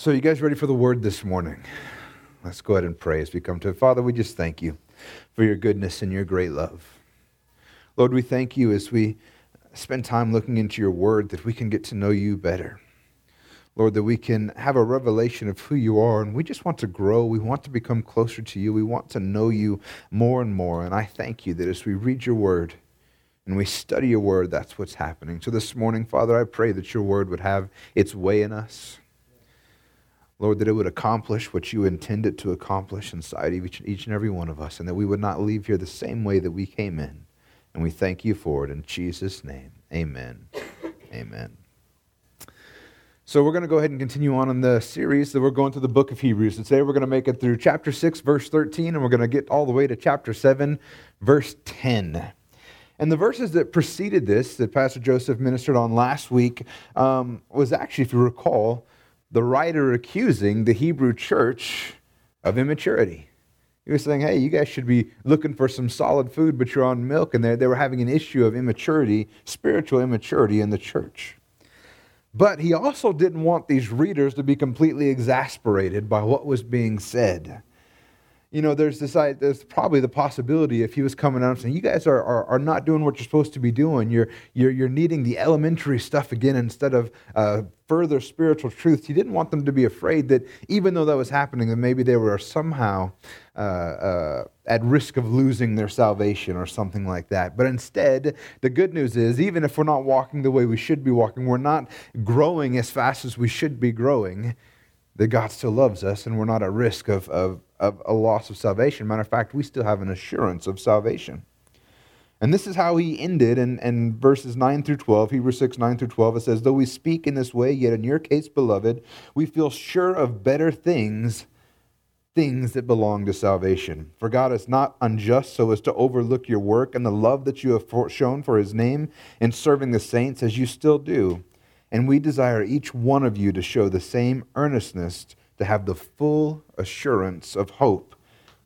So, you guys ready for the word this morning? Let's go ahead and pray as we come to it. Father, we just thank you for your goodness and your great love. Lord, we thank you as we spend time looking into your word that we can get to know you better. Lord, that we can have a revelation of who you are, and we just want to grow. We want to become closer to you. We want to know you more and more. And I thank you that as we read your word and we study your word, that's what's happening. So this morning, Father, I pray that your word would have its way in us. Lord, that it would accomplish what you intended to accomplish inside of each, each and every one of us, and that we would not leave here the same way that we came in. And we thank you for it in Jesus' name. Amen. Amen. So we're going to go ahead and continue on in the series that we're going through the book of Hebrews. And today we're going to make it through chapter 6, verse 13, and we're going to get all the way to chapter 7, verse 10. And the verses that preceded this, that Pastor Joseph ministered on last week, um, was actually, if you recall, the writer accusing the Hebrew church of immaturity. He was saying, hey, you guys should be looking for some solid food, but you're on milk. And they, they were having an issue of immaturity, spiritual immaturity in the church. But he also didn't want these readers to be completely exasperated by what was being said you know, there's this, there's probably the possibility if he was coming out and saying, you guys are, are, are not doing what you're supposed to be doing. You're, you're, you're needing the elementary stuff again instead of uh, further spiritual truths. He didn't want them to be afraid that even though that was happening, that maybe they were somehow uh, uh, at risk of losing their salvation or something like that. But instead, the good news is, even if we're not walking the way we should be walking, we're not growing as fast as we should be growing, that God still loves us and we're not at risk of, of of a loss of salvation. Matter of fact, we still have an assurance of salvation. And this is how he ended in, in verses 9 through 12, Hebrews 6, 9 through 12. It says, Though we speak in this way, yet in your case, beloved, we feel sure of better things, things that belong to salvation. For God is not unjust so as to overlook your work and the love that you have shown for his name in serving the saints as you still do. And we desire each one of you to show the same earnestness to have the full assurance of hope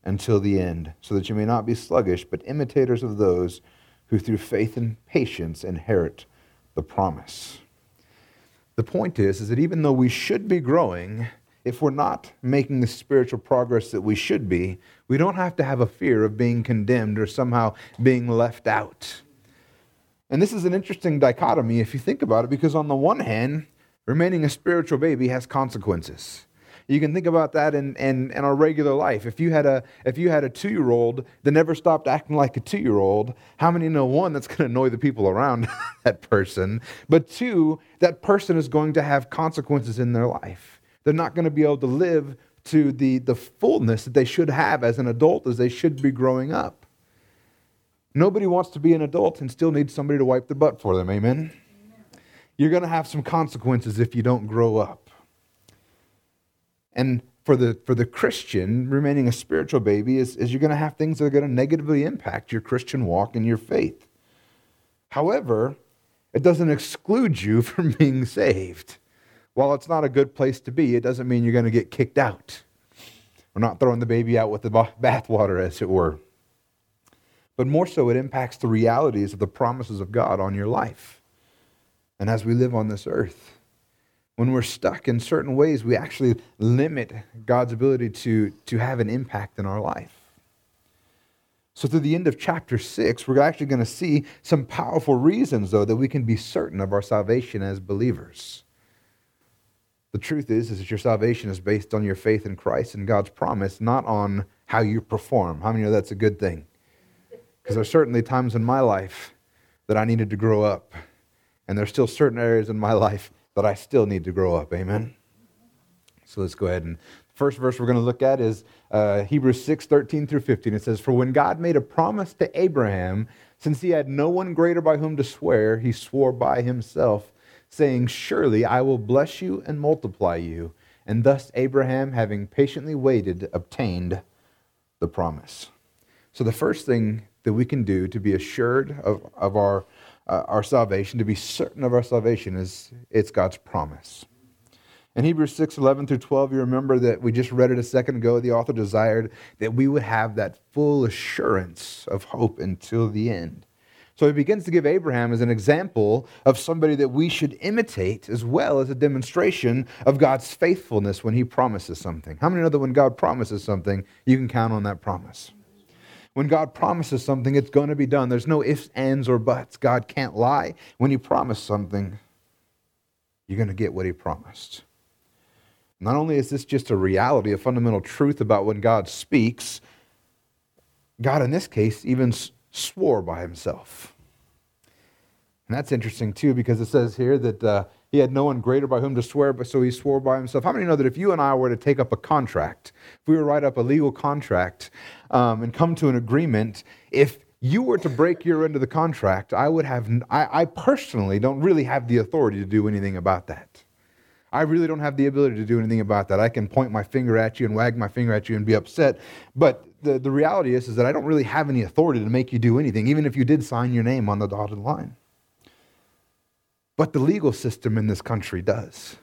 until the end, so that you may not be sluggish, but imitators of those who through faith and patience inherit the promise. The point is, is that even though we should be growing, if we're not making the spiritual progress that we should be, we don't have to have a fear of being condemned or somehow being left out. And this is an interesting dichotomy if you think about it, because on the one hand, remaining a spiritual baby has consequences. You can think about that in, in, in our regular life. If you had a if you had a two year old that never stopped acting like a two year old, how many know one that's going to annoy the people around that person, but two that person is going to have consequences in their life. They're not going to be able to live to the the fullness that they should have as an adult as they should be growing up. Nobody wants to be an adult and still need somebody to wipe their butt for them. Amen. You're going to have some consequences if you don't grow up. And for the, for the Christian, remaining a spiritual baby is, is you're going to have things that are going to negatively impact your Christian walk and your faith. However, it doesn't exclude you from being saved. While it's not a good place to be, it doesn't mean you're going to get kicked out. We're not throwing the baby out with the bathwater, as it were. But more so, it impacts the realities of the promises of God on your life. And as we live on this earth, when we're stuck in certain ways, we actually limit God's ability to, to have an impact in our life. So, through the end of chapter 6, we're actually going to see some powerful reasons, though, that we can be certain of our salvation as believers. The truth is, is that your salvation is based on your faith in Christ and God's promise, not on how you perform. How many know that's a good thing? Because there's certainly times in my life that I needed to grow up. And there's still certain areas in my life but I still need to grow up. Amen? So let's go ahead and first verse we're going to look at is uh, Hebrews 6 13 through 15. It says, For when God made a promise to Abraham, since he had no one greater by whom to swear, he swore by himself, saying, Surely I will bless you and multiply you. And thus Abraham, having patiently waited, obtained the promise. So the first thing that we can do to be assured of, of our uh, our salvation, to be certain of our salvation, is it's God's promise. In Hebrews 6 11 through 12, you remember that we just read it a second ago. The author desired that we would have that full assurance of hope until the end. So he begins to give Abraham as an example of somebody that we should imitate as well as a demonstration of God's faithfulness when he promises something. How many know that when God promises something, you can count on that promise? When God promises something, it's going to be done. There's no ifs, ands, or buts. God can't lie. When he promised something, you're going to get what he promised. Not only is this just a reality, a fundamental truth about when God speaks, God in this case even swore by himself. And that's interesting too, because it says here that uh, he had no one greater by whom to swear, but so he swore by himself. How many know that if you and I were to take up a contract, if we were to write up a legal contract um, and come to an agreement, if you were to break your end of the contract, I would have, I, I personally don't really have the authority to do anything about that. I really don't have the ability to do anything about that. I can point my finger at you and wag my finger at you and be upset. But the, the reality is, is that I don't really have any authority to make you do anything, even if you did sign your name on the dotted line. But the legal system in this country does.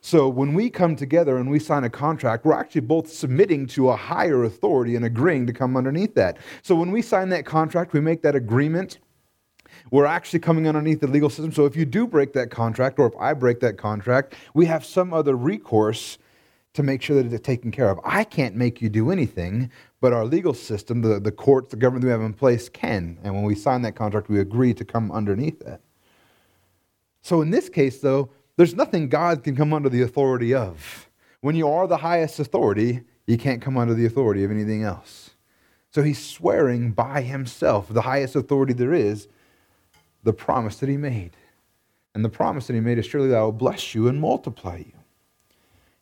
So when we come together and we sign a contract, we're actually both submitting to a higher authority and agreeing to come underneath that. So when we sign that contract, we make that agreement we're actually coming underneath the legal system. So if you do break that contract, or if I break that contract, we have some other recourse to make sure that it's taken care of. I can't make you do anything, but our legal system, the, the courts, the government we have in place can. And when we sign that contract, we agree to come underneath that. So in this case, though, there's nothing God can come under the authority of. When you are the highest authority, you can't come under the authority of anything else. So he's swearing by himself, the highest authority there is, the promise that he made. And the promise that he made is surely that I will bless you and multiply you.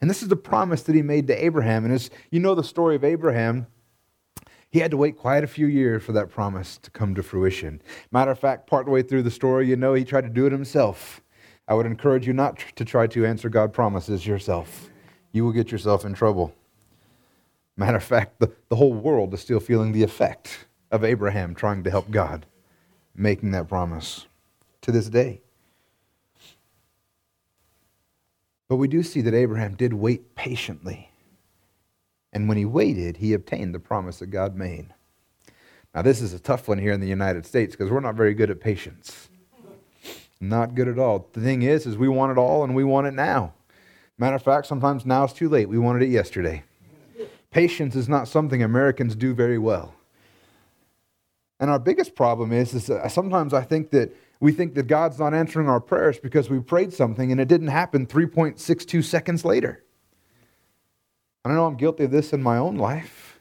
And this is the promise that he made to Abraham. And as you know the story of Abraham, he had to wait quite a few years for that promise to come to fruition. Matter of fact, part way through the story, you know he tried to do it himself. I would encourage you not to try to answer God promises yourself. You will get yourself in trouble. Matter of fact, the, the whole world is still feeling the effect of Abraham trying to help God making that promise to this day. But we do see that Abraham did wait patiently. And when he waited, he obtained the promise that God made. Now, this is a tough one here in the United States because we're not very good at patience. Not good at all. The thing is, is we want it all and we want it now. Matter of fact, sometimes now it's too late. We wanted it yesterday. Patience is not something Americans do very well. And our biggest problem is, is sometimes I think that we think that God's not answering our prayers because we prayed something and it didn't happen 3.62 seconds later. I know I'm guilty of this in my own life.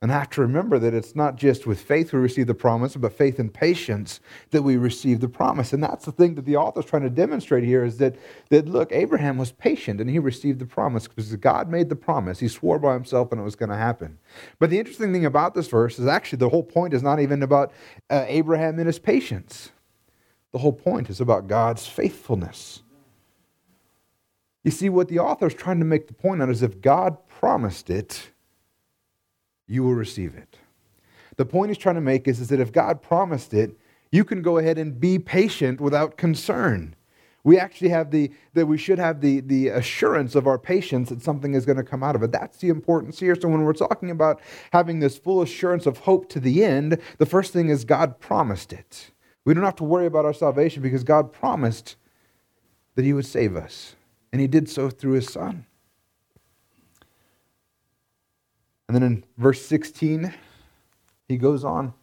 And I have to remember that it's not just with faith we receive the promise, but faith and patience that we receive the promise. And that's the thing that the author's trying to demonstrate here is that, that look, Abraham was patient and he received the promise because God made the promise. He swore by himself and it was going to happen. But the interesting thing about this verse is actually the whole point is not even about uh, Abraham and his patience. The whole point is about God's faithfulness. You see, what the author is trying to make the point on is if God promised it, you will receive it. The point he's trying to make is, is that if God promised it, you can go ahead and be patient without concern. We actually have the, that we should have the, the assurance of our patience that something is going to come out of it. That's the importance here. So when we're talking about having this full assurance of hope to the end, the first thing is God promised it. We don't have to worry about our salvation because God promised that he would save us. And he did so through his son. And then in verse 16, he goes on.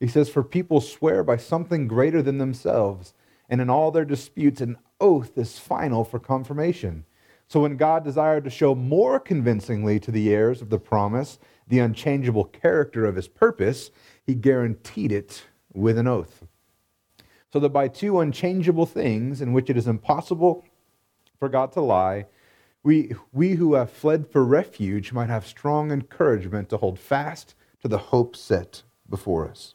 He says, For people swear by something greater than themselves, and in all their disputes, an oath is final for confirmation. So when God desired to show more convincingly to the heirs of the promise the unchangeable character of his purpose, he guaranteed it with an oath. So that by two unchangeable things in which it is impossible for God to lie, we, we who have fled for refuge might have strong encouragement to hold fast to the hope set before us.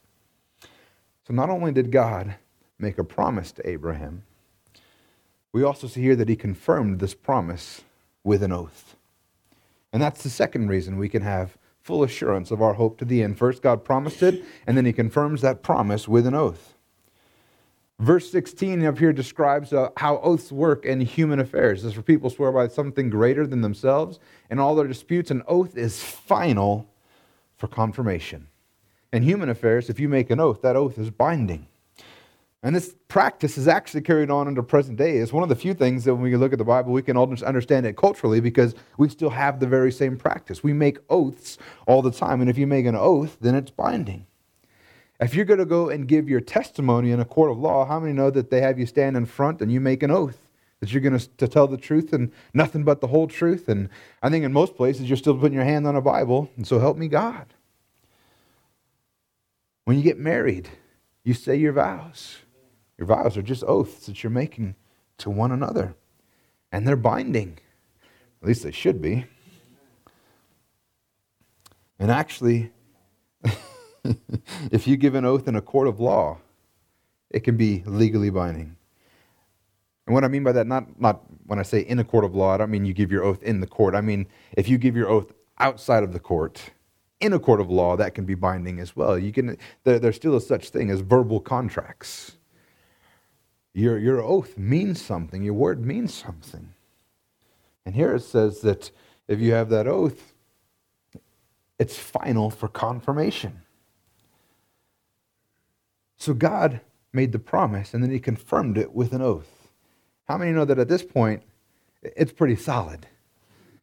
So, not only did God make a promise to Abraham, we also see here that he confirmed this promise with an oath. And that's the second reason we can have full assurance of our hope to the end. First, God promised it, and then he confirms that promise with an oath. Verse 16 up here describes uh, how oaths work in human affairs. This for people swear by something greater than themselves. In all their disputes, an oath is final for confirmation. in human affairs, if you make an oath, that oath is binding. And this practice is actually carried on into present day. It's one of the few things that when we look at the Bible, we can understand it culturally because we still have the very same practice. We make oaths all the time. And if you make an oath, then it's binding. If you're going to go and give your testimony in a court of law, how many know that they have you stand in front and you make an oath that you're going to, to tell the truth and nothing but the whole truth? And I think in most places you're still putting your hand on a Bible, and so help me God. When you get married, you say your vows. Your vows are just oaths that you're making to one another, and they're binding. At least they should be. And actually, if you give an oath in a court of law, it can be legally binding. And what I mean by that, not, not when I say in a court of law, I don't mean you give your oath in the court. I mean, if you give your oath outside of the court, in a court of law, that can be binding as well. You can, there, there's still a such thing as verbal contracts. Your, your oath means something, your word means something. And here it says that if you have that oath, it's final for confirmation. So God made the promise and then he confirmed it with an oath. How many know that at this point, it's pretty solid?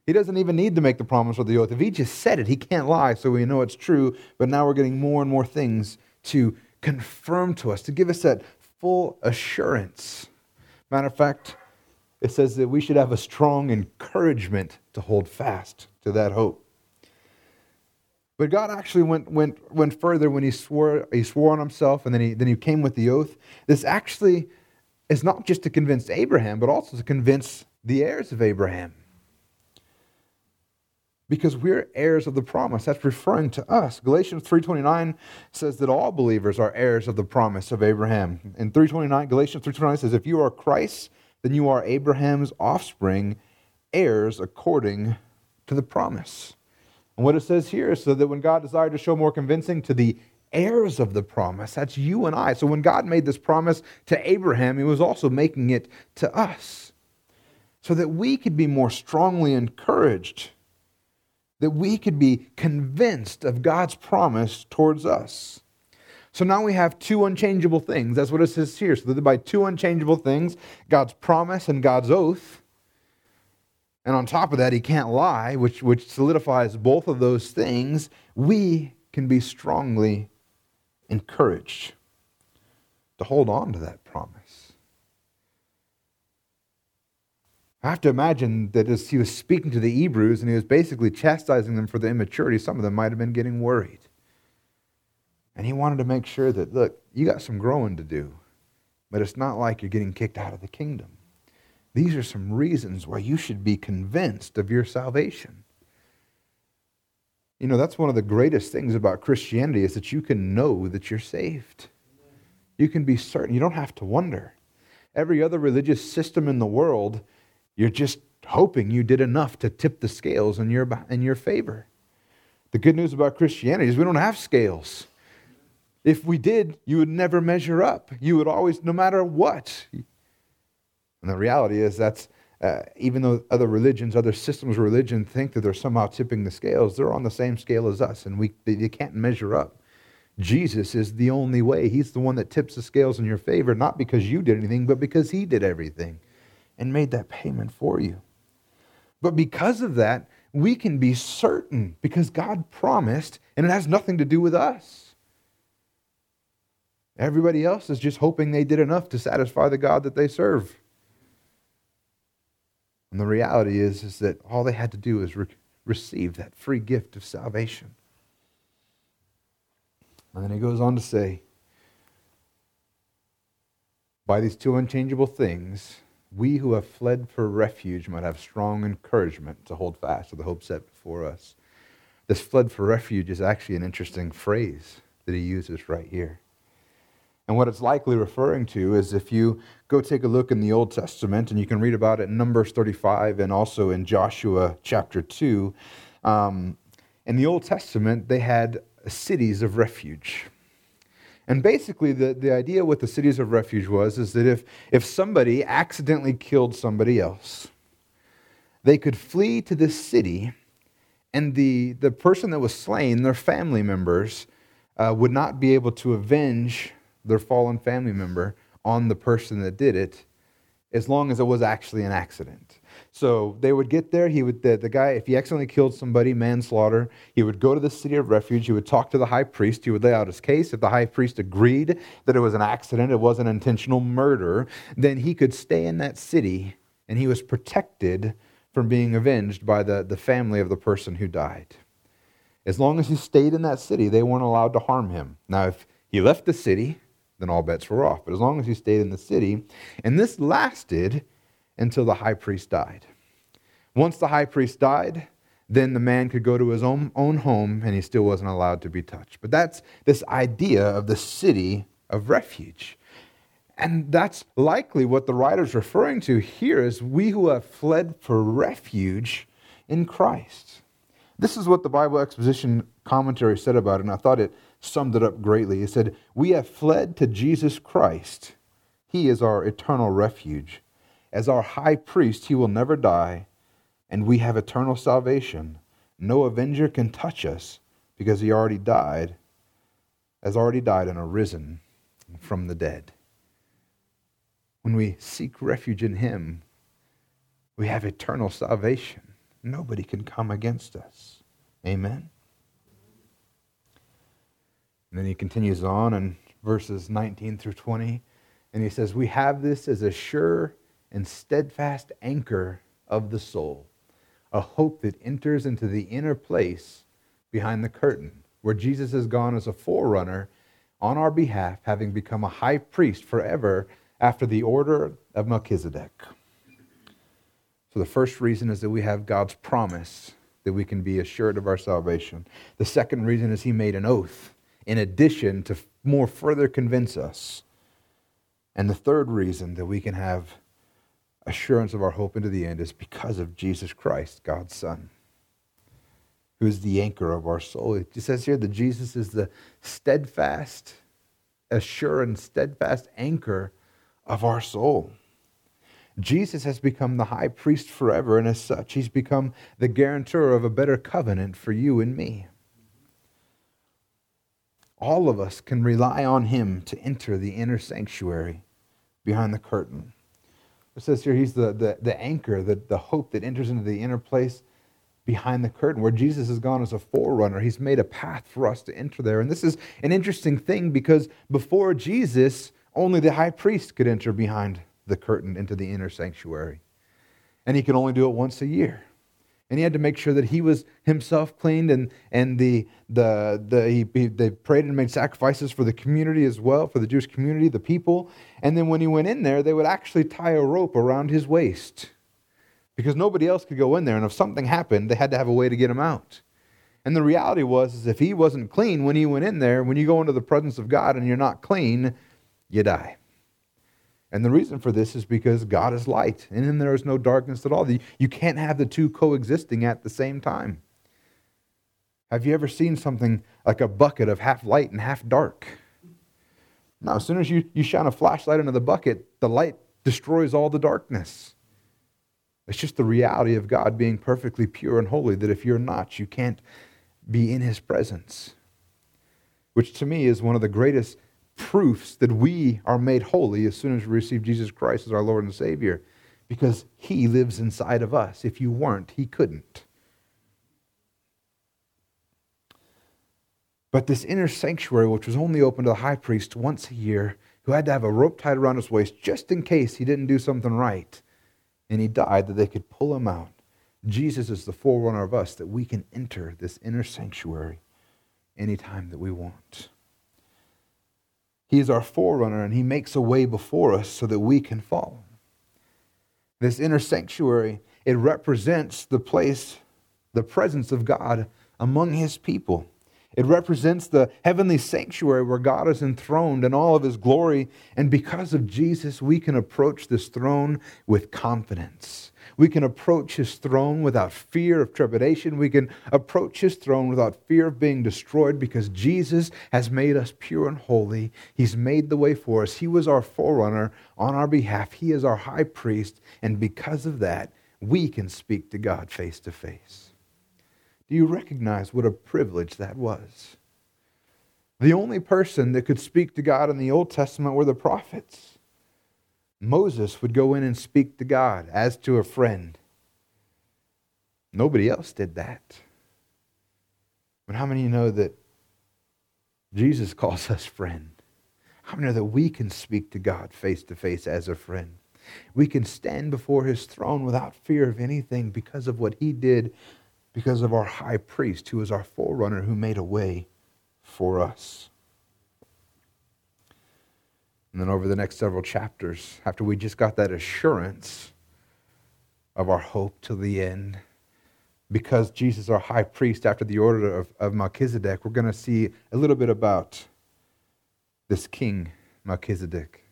He doesn't even need to make the promise or the oath. If he just said it, he can't lie, so we know it's true. But now we're getting more and more things to confirm to us, to give us that full assurance. Matter of fact, it says that we should have a strong encouragement to hold fast to that hope. But God actually went, went, went further when he swore, he swore on himself and then he, then he came with the oath. This actually is not just to convince Abraham, but also to convince the heirs of Abraham. Because we're heirs of the promise. That's referring to us. Galatians 3.29 says that all believers are heirs of the promise of Abraham. In 329, Galatians 3.29 says, if you are Christ, then you are Abraham's offspring, heirs according to the promise. And what it says here is so that when God desired to show more convincing to the heirs of the promise, that's you and I. So when God made this promise to Abraham, he was also making it to us so that we could be more strongly encouraged, that we could be convinced of God's promise towards us. So now we have two unchangeable things. That's what it says here. So that by two unchangeable things, God's promise and God's oath, and on top of that, he can't lie, which, which solidifies both of those things, we can be strongly encouraged to hold on to that promise. I have to imagine that as he was speaking to the Hebrews and he was basically chastising them for their immaturity, some of them might have been getting worried. And he wanted to make sure that, look, you got some growing to do, but it's not like you're getting kicked out of the kingdom. These are some reasons why you should be convinced of your salvation. You know, that's one of the greatest things about Christianity is that you can know that you're saved. You can be certain. You don't have to wonder. Every other religious system in the world, you're just hoping you did enough to tip the scales in your, in your favor. The good news about Christianity is we don't have scales. If we did, you would never measure up. You would always, no matter what, and the reality is that's uh, even though other religions, other systems of religion think that they're somehow tipping the scales, they're on the same scale as us, and we they can't measure up. Jesus is the only way. He's the one that tips the scales in your favor, not because you did anything, but because He did everything and made that payment for you. But because of that, we can be certain because God promised, and it has nothing to do with us. Everybody else is just hoping they did enough to satisfy the God that they serve. And the reality is, is that all they had to do was re- receive that free gift of salvation. And then he goes on to say, by these two unchangeable things, we who have fled for refuge might have strong encouragement to hold fast to the hope set before us. This fled for refuge is actually an interesting phrase that he uses right here. And what it's likely referring to is if you go take a look in the Old Testament, and you can read about it in Numbers 35 and also in Joshua chapter 2. Um, in the Old Testament, they had cities of refuge. And basically, the, the idea with the cities of refuge was is that if, if somebody accidentally killed somebody else, they could flee to this city, and the, the person that was slain, their family members, uh, would not be able to avenge their fallen family member on the person that did it as long as it was actually an accident. So they would get there. He would the, the guy, if he accidentally killed somebody, manslaughter, he would go to the city of refuge. He would talk to the high priest. He would lay out his case. If the high priest agreed that it was an accident, it wasn't intentional murder, then he could stay in that city and he was protected from being avenged by the, the family of the person who died. As long as he stayed in that city, they weren't allowed to harm him. Now, if he left the city, then all bets were off. But as long as he stayed in the city, and this lasted until the high priest died. Once the high priest died, then the man could go to his own, own home and he still wasn't allowed to be touched. But that's this idea of the city of refuge. And that's likely what the writer's referring to here is we who have fled for refuge in Christ. This is what the Bible exposition commentary said about it, and I thought it summed it up greatly. He said, We have fled to Jesus Christ. He is our eternal refuge. As our high priest, he will never die, and we have eternal salvation. No avenger can touch us because he already died, has already died and arisen from the dead. When we seek refuge in him, we have eternal salvation. Nobody can come against us. Amen. And then he continues on in verses 19 through 20, and he says, We have this as a sure and steadfast anchor of the soul, a hope that enters into the inner place behind the curtain, where Jesus has gone as a forerunner on our behalf, having become a high priest forever after the order of Melchizedek. So, the first reason is that we have God's promise that we can be assured of our salvation. The second reason is He made an oath in addition to more further convince us. And the third reason that we can have assurance of our hope into the end is because of Jesus Christ, God's Son, who is the anchor of our soul. It says here that Jesus is the steadfast, assured, steadfast anchor of our soul. Jesus has become the high priest forever, and as such, he's become the guarantor of a better covenant for you and me. All of us can rely on him to enter the inner sanctuary behind the curtain. It says here he's the, the, the anchor, the, the hope that enters into the inner place behind the curtain, where Jesus has gone as a forerunner. He's made a path for us to enter there. And this is an interesting thing because before Jesus, only the high priest could enter behind the curtain into the inner sanctuary. And he could only do it once a year. And he had to make sure that he was himself cleaned and, and the, the, the, he, he, they prayed and made sacrifices for the community as well, for the Jewish community, the people. And then when he went in there, they would actually tie a rope around his waist because nobody else could go in there. And if something happened, they had to have a way to get him out. And the reality was, is if he wasn't clean when he went in there, when you go into the presence of God and you're not clean, you die. And the reason for this is because God is light. And in him there is no darkness at all. You can't have the two coexisting at the same time. Have you ever seen something like a bucket of half light and half dark? Now, as soon as you, you shine a flashlight into the bucket, the light destroys all the darkness. It's just the reality of God being perfectly pure and holy that if you're not, you can't be in his presence. Which to me is one of the greatest proofs that we are made holy as soon as we receive Jesus Christ as our Lord and Savior, because He lives inside of us. If you weren't, He couldn't. But this inner sanctuary, which was only open to the high priest once a year, who had to have a rope tied around his waist just in case he didn't do something right, and he died, that they could pull him out. Jesus is the forerunner of us that we can enter this inner sanctuary anytime that we want. He is our forerunner and he makes a way before us so that we can follow. This inner sanctuary, it represents the place, the presence of God among his people. It represents the heavenly sanctuary where God is enthroned in all of his glory. And because of Jesus, we can approach this throne with confidence. We can approach his throne without fear of trepidation. We can approach his throne without fear of being destroyed because Jesus has made us pure and holy. He's made the way for us. He was our forerunner on our behalf. He is our high priest. And because of that, we can speak to God face to face. Do you recognize what a privilege that was? The only person that could speak to God in the Old Testament were the prophets. Moses would go in and speak to God as to a friend. Nobody else did that. But how many know that Jesus calls us friend? How many know that we can speak to God face to face as a friend? We can stand before his throne without fear of anything because of what he did, because of our high priest, who is our forerunner, who made a way for us. And then over the next several chapters, after we just got that assurance of our hope to the end, because Jesus our high priest after the order of, of Melchizedek, we're going to see a little bit about this king, Melchizedek.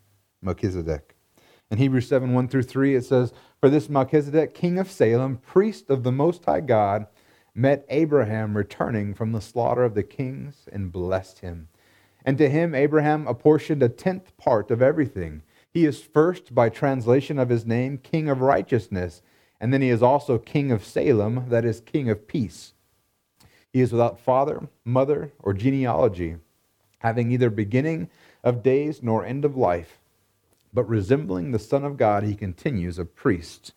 Melchizedek. In Hebrews 7 1 through 3, it says, For this Melchizedek, king of Salem, priest of the Most High God, met Abraham returning from the slaughter of the kings and blessed him. And to him, Abraham apportioned a tenth part of everything. He is first, by translation of his name, king of righteousness and then he is also king of Salem, that is, king of peace. He is without father, mother, or genealogy, having neither beginning of days nor end of life. But resembling the Son of God, he continues a priest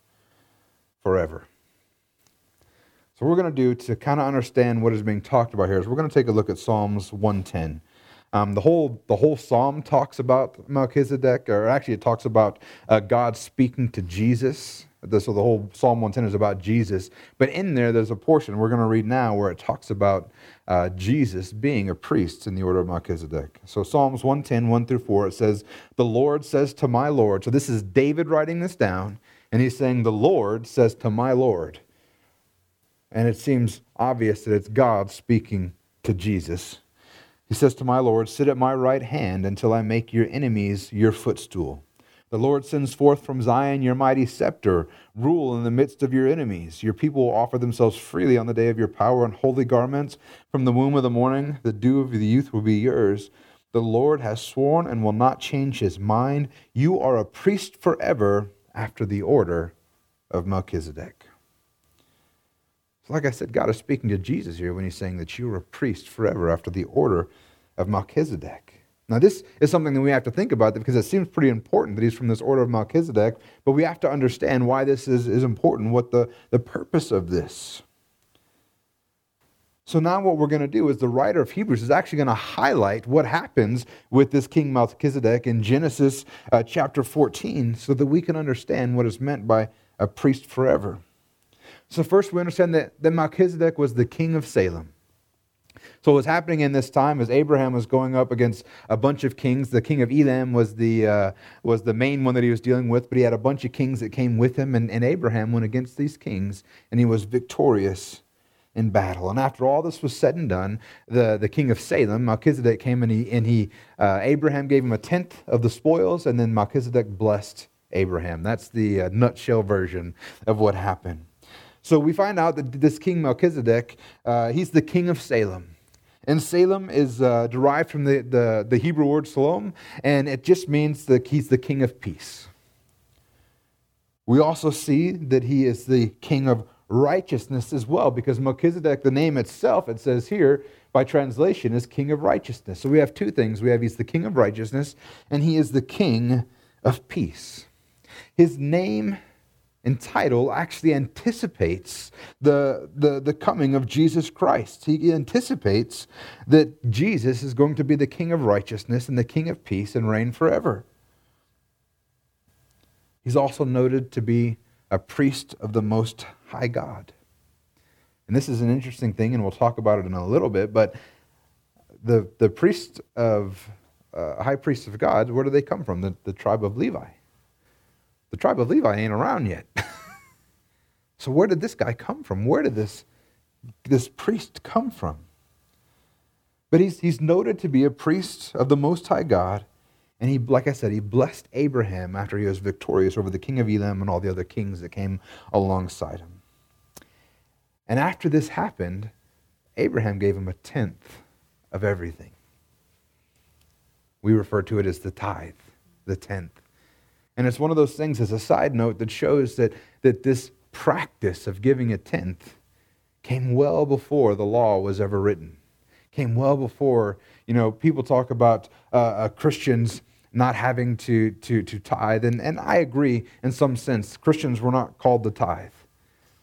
forever. So, we're going to do to kind of understand what is being talked about here is we're going to take a look at Psalms 110. Um, the whole the whole psalm talks about Melchizedek, or actually it talks about uh, God speaking to Jesus so the whole Psalm 110 is about Jesus. But in there, there's a portion we're going to read now where it talks about uh, Jesus being a priest in the order of Melchizedek. So Psalms 110, 1 through 4, it says, The Lord says to my Lord. So this is David writing this down, and he's saying, The Lord says to my Lord. And it seems obvious that it's God speaking to Jesus. He says to my Lord, Sit at my right hand until I make your enemies your footstool. The Lord sends forth from Zion your mighty scepter. Rule in the midst of your enemies. Your people will offer themselves freely on the day of your power in holy garments. From the womb of the morning, the dew of the youth will be yours. The Lord has sworn and will not change his mind. You are a priest forever after the order of Melchizedek. Like I said, God is speaking to Jesus here when he's saying that you are a priest forever after the order of Melchizedek. Now, this is something that we have to think about because it seems pretty important that he's from this order of Melchizedek, but we have to understand why this is, is important, what the, the purpose of this. So now what we're going to do is the writer of Hebrews is actually going to highlight what happens with this King Melchizedek in Genesis uh, chapter 14 so that we can understand what is meant by a priest forever. So first we understand that, that Melchizedek was the king of Salem. So what's happening in this time is Abraham was going up against a bunch of kings. The king of Elam was the uh, was the main one that he was dealing with, but he had a bunch of kings that came with him, and, and Abraham went against these kings, and he was victorious in battle. And after all this was said and done, the, the king of Salem, Melchizedek, came and he and he uh, Abraham gave him a tenth of the spoils, and then Melchizedek blessed Abraham. That's the uh, nutshell version of what happened. So we find out that this king Melchizedek, uh, he's the king of Salem. And Salem is uh, derived from the, the, the, Hebrew word Shalom, and it just means that he's the king of peace. We also see that he is the king of righteousness as well, because Melchizedek, the name itself, it says here by translation, is king of righteousness. So we have two things. We have he's the king of righteousness, and he is the king of peace. His name and title actually anticipates the, the, the coming of Jesus Christ. He anticipates that Jesus is going to be the King of righteousness and the King of peace and reign forever. He's also noted to be a priest of the Most High God. And this is an interesting thing, and we'll talk about it in a little bit, but the, the priest of, uh, high priest of God, where do they come from? The, the tribe of Levi. The tribe of Levi ain't around yet. so where did this guy come from? Where did this, this priest come from? But he's, he's noted to be a priest of the Most High God. And he, like I said, he blessed Abraham after he was victorious over the king of Elam and all the other kings that came alongside him. And after this happened, Abraham gave him a tenth of everything. We refer to it as the tithe, the tenth. And it's one of those things, as a side note, that shows that, that this practice of giving a tenth came well before the law was ever written, came well before, you know, people talk about uh, uh, Christians not having to, to, to tithe. And, and I agree in some sense. Christians were not called to tithe.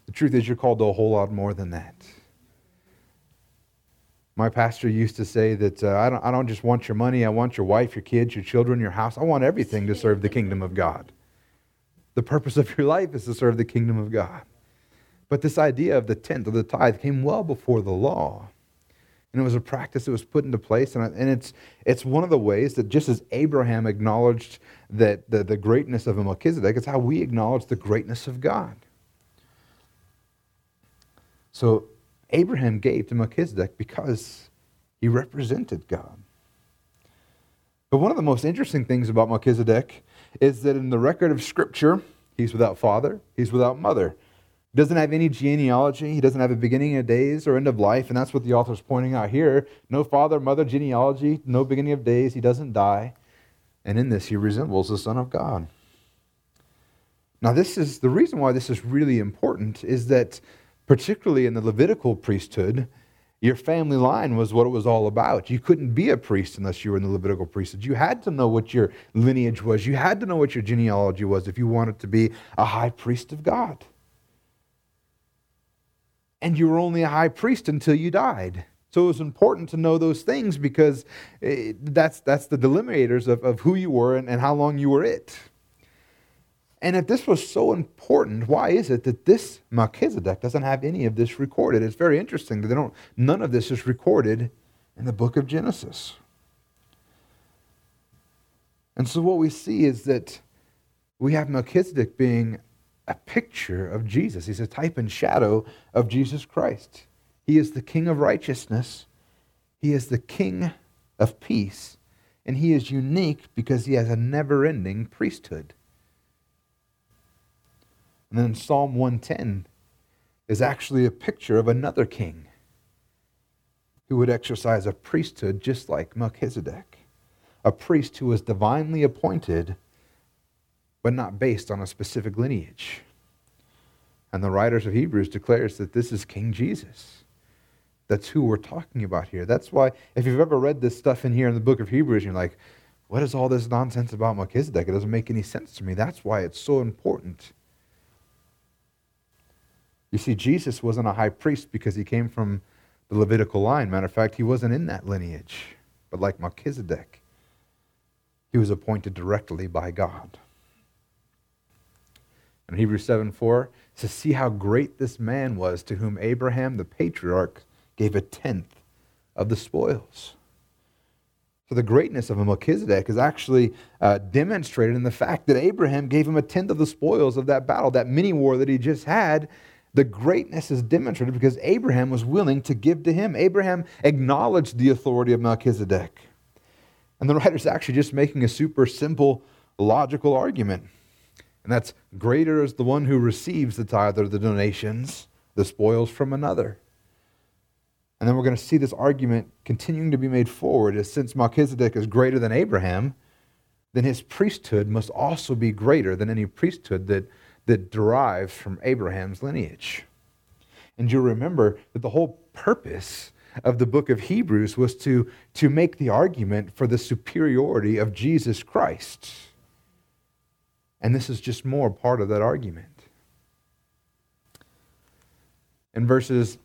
The truth is, you're called to a whole lot more than that. My pastor used to say that uh, I, don't, I don't just want your money, I want your wife, your kids, your children, your house. I want everything to serve the kingdom of God. The purpose of your life is to serve the kingdom of God. But this idea of the tenth, of the tithe, came well before the law. And it was a practice that was put into place. And, and it's, it's one of the ways that just as Abraham acknowledged that the, the greatness of Melchizedek, it's how we acknowledge the greatness of God. So Abraham gave to Melchizedek because he represented God. But one of the most interesting things about Melchizedek is that in the record of Scripture, he's without father, he's without mother. He doesn't have any genealogy, he doesn't have a beginning of days or end of life, and that's what the author's pointing out here. No father, mother, genealogy, no beginning of days, he doesn't die. And in this, he resembles the Son of God. Now, this is the reason why this is really important is that particularly in the Levitical priesthood, your family line was what it was all about. You couldn't be a priest unless you were in the Levitical priesthood. You had to know what your lineage was. You had to know what your genealogy was if you wanted to be a high priest of God. And you were only a high priest until you died. So it was important to know those things because eh, that's, that's the delimiters of, of who you were and, and how long you were it. And if this was so important, why is it that this Melchizedek doesn't have any of this recorded? It's very interesting that they don't, none of this is recorded in the book of Genesis. And so what we see is that we have Melchizedek being a picture of Jesus. He's a type and shadow of Jesus Christ. He is the King of righteousness, He is the King of peace, and He is unique because He has a never ending priesthood. And then Psalm 110 is actually a picture of another king who would exercise a priesthood just like Melchizedek, a priest who was divinely appointed but not based on a specific lineage. And the writers of Hebrews declares that this is King Jesus. That's who we're talking about here. That's why if you've ever read this stuff in here in the book of Hebrews, you're like, what is all this nonsense about Melchizedek? It doesn't make any sense to me. That's why it's so important you see, Jesus wasn't a high priest because he came from the Levitical line. Matter of fact, he wasn't in that lineage. But like Melchizedek, he was appointed directly by God. In Hebrews 7 4, says, See how great this man was to whom Abraham the patriarch gave a tenth of the spoils. So the greatness of Melchizedek is actually uh, demonstrated in the fact that Abraham gave him a tenth of the spoils of that battle, that mini war that he just had, the greatness is demonstrated because Abraham was willing to give to him. Abraham acknowledged the authority of Melchizedek. And the writer's actually just making a super simple logical argument. And that's greater is the one who receives the tithe or the donations, the spoils from another. And then we're going to see this argument continuing to be made forward as since Melchizedek is greater than Abraham, then his priesthood must also be greater than any priesthood that that derives from Abraham's lineage. And you'll remember that the whole purpose of the book of Hebrews was to, to make the argument for the superiority of Jesus Christ. And this is just more part of that argument. In verses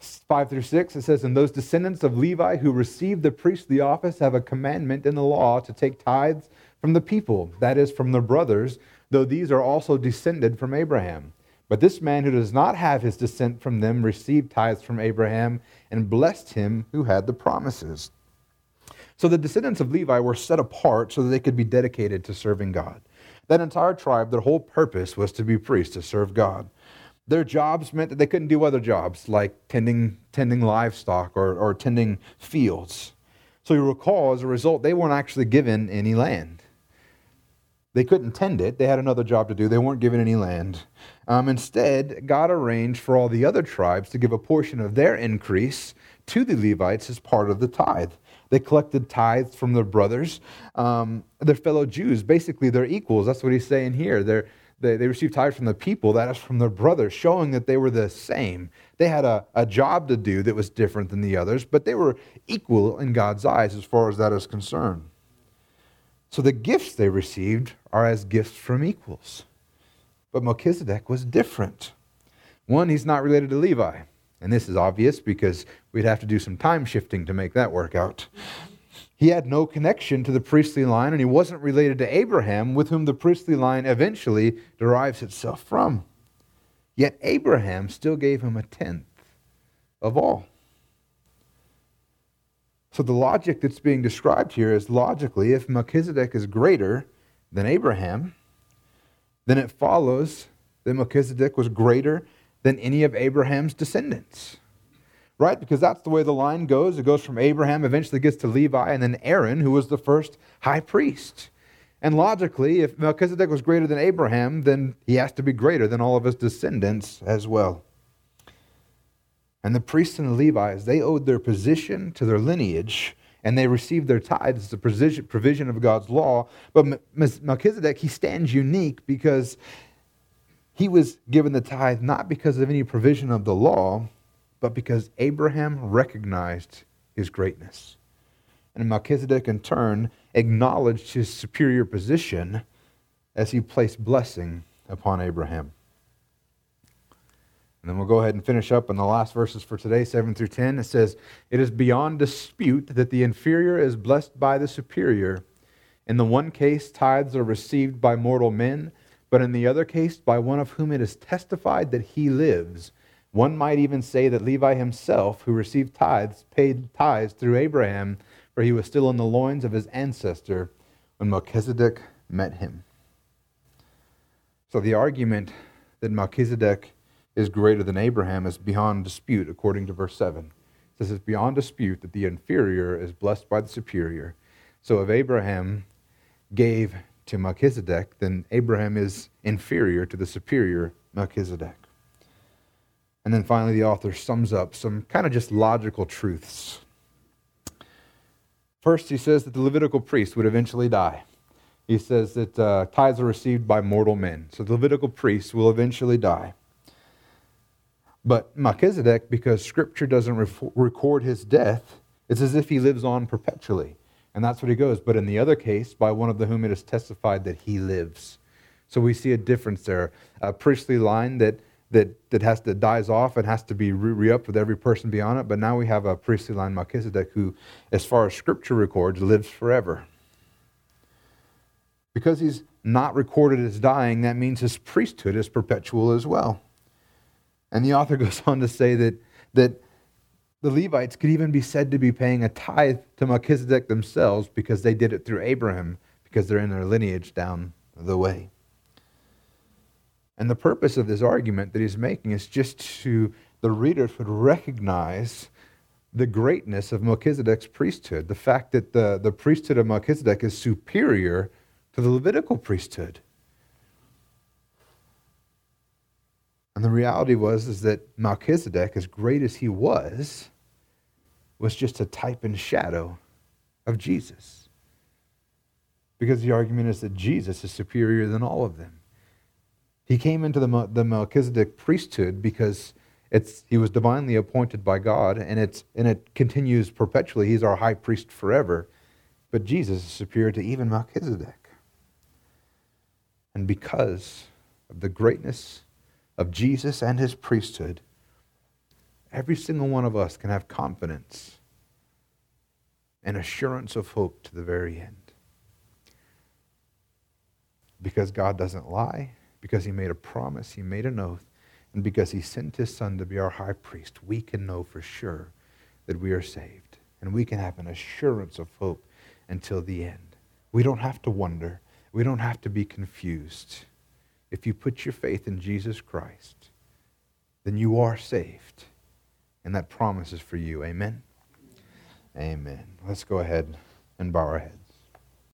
5 through 6, it says, And those descendants of Levi who received the priestly office have a commandment in the law to take tithes from the people, that is, from their brothers though these are also descended from Abraham. But this man who does not have his descent from them received tithes from Abraham and blessed him who had the promises. So the descendants of Levi were set apart so that they could be dedicated to serving God. That entire tribe, their whole purpose was to be priests, to serve God. Their jobs meant that they couldn't do other jobs like tending, tending livestock or, or tending fields. So you recall, as a result, they weren't actually given any land. They couldn't tend it. They had another job to do. They weren't given any land. Um, instead, God arranged for all the other tribes to give a portion of their increase to the Levites as part of the tithe. They collected tithes from their brothers, um, their fellow Jews. Basically, they're equals. That's what he's saying here. They're, they, they received tithes from the people, that is from their brothers, showing that they were the same. They had a, a job to do that was different than the others, but they were equal in God's eyes as far as that is concerned. So the gifts they received are as gifts from equals. But Melchizedek was different. One, he's not related to Levi. And this is obvious because we'd have to do some time shifting to make that work out. He had no connection to the priestly line, and he wasn't related to Abraham, with whom the priestly line eventually derives itself from. Yet Abraham still gave him a tenth of all. So the logic that's being described here is logically if Melchizedek is greater than Abraham, then it follows that Melchizedek was greater than any of Abraham's descendants right? Because that's the way the line goes. It goes from Abraham, eventually gets to Levi, and then Aaron, who was the first high priest. And logically, if Melchizedek was greater than Abraham, then he has to be greater than all of his descendants as well. And the priests and the Levites, they owed their position to their lineage, and they received their tithes as a provision of God's law. But Melchizedek, he stands unique because he was given the tithe not because of any provision of the law, but because Abraham recognized his greatness. And Melchizedek, in turn, acknowledged his superior position as he placed blessing upon Abraham. And then we'll go ahead and finish up in the last verses for today, 7 through 10. It says, It is beyond dispute that the inferior is blessed by the superior. In the one case, tithes are received by mortal men, but in the other case, by one of whom it is testified that he lives. One might even say that Levi himself, who received tithes, paid tithes through Abraham, for he was still in the loins of his ancestor when Melchizedek met him. So the argument that Melchizedek is greater than Abraham is beyond dispute, according to verse 7. It says it's beyond dispute that the inferior is blessed by the superior. So if Abraham gave to Melchizedek, then Abraham is inferior to the superior Melchizedek. And then finally, the author sums up some kind of just logical truths. First, he says that the Levitical priest would eventually die. He says that uh, tithes are received by mortal men. So the Levitical priest will eventually die. But Melchizedek, because Scripture doesn't re- record his death, it's as if he lives on perpetually. And that's what he goes. But in the other case, by one of the whom it is testified that he lives. So we see a difference there. A priestly line that that, that has to dies off and has to be re-upped with every person beyond it. But now we have a priestly line, Melchizedek, who, as far as Scripture records, lives forever. Because he's not recorded as dying, that means his priesthood is perpetual as well. And the author goes on to say that, that the Levites could even be said to be paying a tithe to Melchizedek themselves because they did it through Abraham, because they're in their lineage down the way. And the purpose of this argument that he's making is just to the readers would recognize the greatness of Melchizedek's priesthood, the fact that the, the priesthood of Melchizedek is superior to the Levitical priesthood. And the reality was is that Melchizedek, as great as he was, was just a type and shadow of Jesus. Because the argument is that Jesus is superior than all of them. He came into the, the Melchizedek priesthood because it's, he was divinely appointed by God, and, it's, and it continues perpetually. He's our high priest forever. But Jesus is superior to even Melchizedek. And because of the greatness of Jesus and his priesthood, every single one of us can have confidence and assurance of hope to the very end. Because God doesn't lie because he made a promise, he made an oath, and because he sent his son to be our high priest, we can know for sure that we are saved. And we can have an assurance of hope until the end. We don't have to wonder. We don't have to be confused. If you put your faith in Jesus Christ, then you are saved. And that promise is for you. Amen? Amen. Let's go ahead and bow our heads.